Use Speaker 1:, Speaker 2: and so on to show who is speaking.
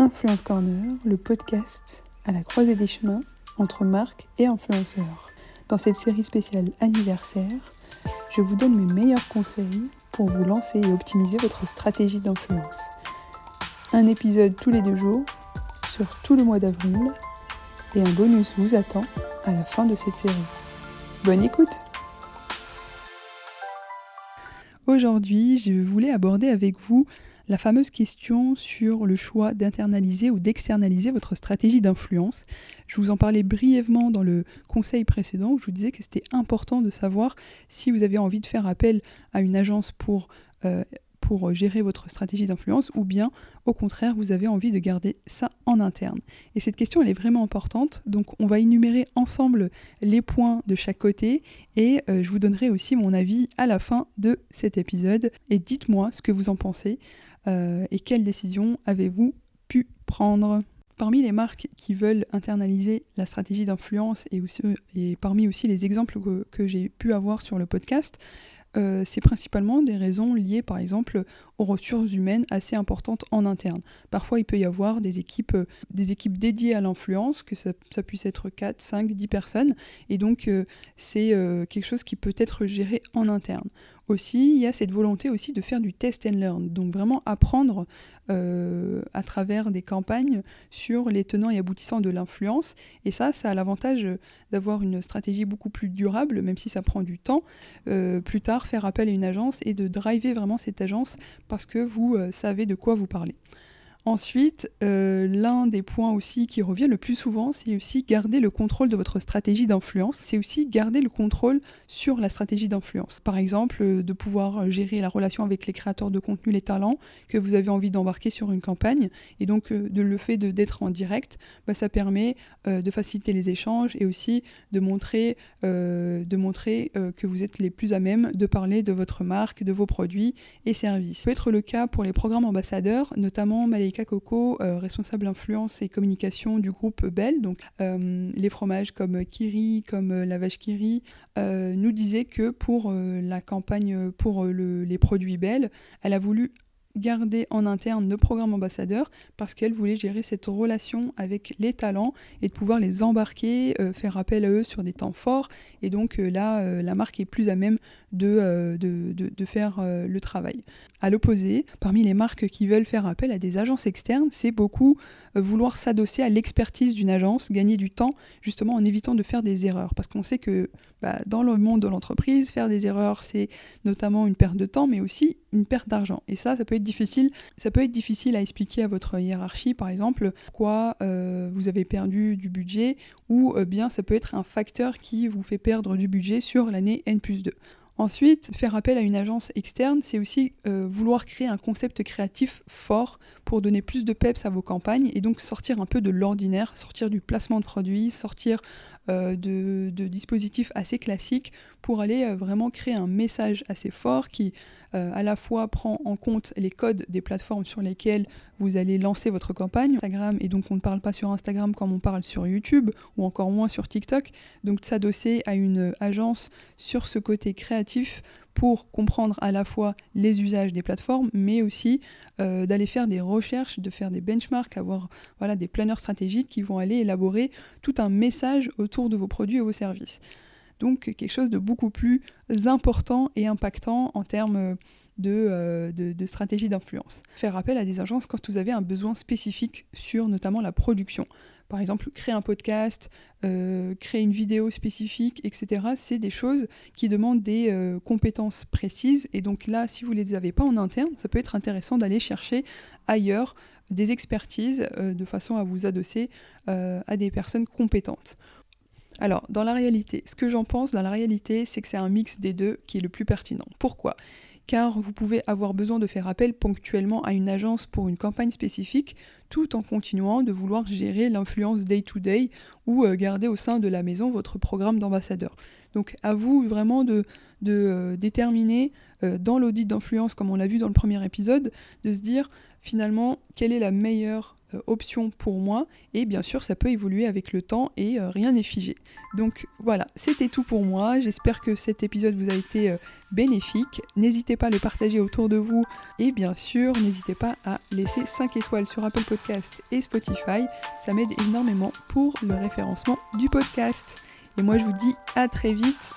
Speaker 1: Influence Corner, le podcast à la croisée des chemins entre marques et influenceurs. Dans cette série spéciale anniversaire, je vous donne mes meilleurs conseils pour vous lancer et optimiser votre stratégie d'influence. Un épisode tous les deux jours sur tout le mois d'avril et un bonus vous attend à la fin de cette série. Bonne écoute Aujourd'hui, je voulais aborder avec vous la fameuse question sur le choix d'internaliser ou d'externaliser votre stratégie d'influence. Je vous en parlais brièvement dans le conseil précédent où je vous disais que c'était important de savoir si vous avez envie de faire appel à une agence pour euh, pour gérer votre stratégie d'influence ou bien au contraire vous avez envie de garder ça en interne. Et cette question elle est vraiment importante, donc on va énumérer ensemble les points de chaque côté et euh, je vous donnerai aussi mon avis à la fin de cet épisode et dites-moi ce que vous en pensez euh, et quelles décisions avez-vous pu prendre. Parmi les marques qui veulent internaliser la stratégie d'influence et, parmi aussi les exemples que j'ai pu avoir sur le podcast, euh, c'est principalement des raisons liées par exemple aux ressources humaines assez importantes en interne. Parfois il peut y avoir des équipes, euh, des équipes dédiées à l'influence, que ça, puisse être 4, 5, 10 personnes, et donc euh, c'est quelque chose qui peut être géré en interne. Aussi, il y a cette volonté aussi de faire du test and learn, donc vraiment apprendre euh, à travers des campagnes sur les tenants et aboutissants de l'influence. Et ça, ça a l'avantage d'avoir une stratégie beaucoup plus durable, même si ça prend du temps. Euh, plus tard, faire appel à une agence et de driver vraiment cette agence parce que vous euh, savez de quoi vous parlez. Ensuite, euh, l'un des points aussi qui revient le plus souvent, c'est aussi garder le contrôle de votre stratégie d'influence. C'est aussi garder le contrôle sur la stratégie d'influence. Par exemple, euh, de pouvoir gérer la relation avec les créateurs de contenu, les talents que vous avez envie d'embarquer sur une campagne. Et donc, euh, de le fait d'être en direct, bah, ça permet de faciliter les échanges et aussi de montrer, de montrer que vous êtes les plus à même de parler de votre marque, de vos produits et services. Ça peut être le cas pour les programmes ambassadeurs, notamment Malika Coco, euh, responsable influence et communication du groupe Bell, donc euh, les fromages comme Kiri, comme euh, la vache Kiri, nous disait que pour la campagne pour les produits Bell, elle a voulu garder en interne le programme ambassadeur parce qu'elle voulait gérer cette relation avec les talents et de pouvoir les embarquer, faire appel à eux sur des temps forts. Et donc là, la marque est plus à même de, de, de faire le travail. À l'opposé, parmi les marques qui veulent faire appel à des agences externes, c'est beaucoup euh, vouloir s'adosser à l'expertise d'une agence, gagner du temps justement en évitant de faire des erreurs. Parce qu'on sait que bah, dans le monde de l'entreprise, faire des erreurs, c'est notamment une perte de temps, mais aussi une perte d'argent. Et ça, ça peut être difficile. Ça peut être difficile à expliquer à votre hiérarchie, par exemple, pourquoi euh, vous avez perdu du budget, ou euh, bien ça peut être un facteur qui vous fait perdre du budget sur l'année N plus 2. Ensuite, faire appel à une agence externe, c'est aussi euh, vouloir créer un concept créatif fort pour donner plus de peps à vos campagnes et donc sortir un peu de l'ordinaire, sortir du placement de produits, sortir euh, de, dispositifs assez classiques pour aller euh, vraiment créer un message assez fort qui euh, à la fois prend en compte les codes des plateformes sur lesquelles vous allez lancer votre campagne. Instagram, et donc on ne parle pas sur Instagram comme on parle sur YouTube ou encore moins sur TikTok. Donc s'adosser à une agence sur ce côté créatif pour comprendre à la fois les usages des plateformes, mais aussi euh, d'aller faire des recherches, de faire des benchmarks, avoir voilà, des planeurs stratégiques qui vont aller élaborer tout un message autour de vos produits et vos services. Donc quelque chose de beaucoup plus important et impactant en termes euh, de, de, stratégie d'influence. Faire appel à des agences quand vous avez un besoin spécifique sur notamment la production par exemple, créer un podcast, euh, créer une vidéo spécifique, etc. C'est des choses qui demandent des euh, compétences précises. Et donc là, si vous ne les avez pas en interne, ça peut être intéressant d'aller chercher ailleurs des expertises euh, de façon à vous adosser à des personnes compétentes. Alors, dans la réalité, ce que j'en pense dans la réalité, c'est que c'est un mix des deux qui est le plus pertinent. Pourquoi? Car vous pouvez avoir besoin de faire appel ponctuellement à une agence pour une campagne spécifique, tout en continuant de vouloir gérer l'influence day-to-day ou euh, garder au sein de la maison votre programme d'ambassadeur. Donc à vous vraiment de, euh, déterminer euh, dans l'audit d'influence, comme on l'a vu dans le premier épisode, de se dire finalement quelle est la meilleure option pour moi. Et bien sûr, ça peut évoluer avec le temps et euh, rien n'est figé. Donc voilà, c'était tout pour moi. J'espère que cet épisode vous a été bénéfique. N'hésitez pas à le partager autour de vous. Et bien sûr, n'hésitez pas à laisser 5 étoiles sur Apple Podcast et Spotify. Ça m'aide énormément pour le référencement du podcast. Et moi, je vous dis à très vite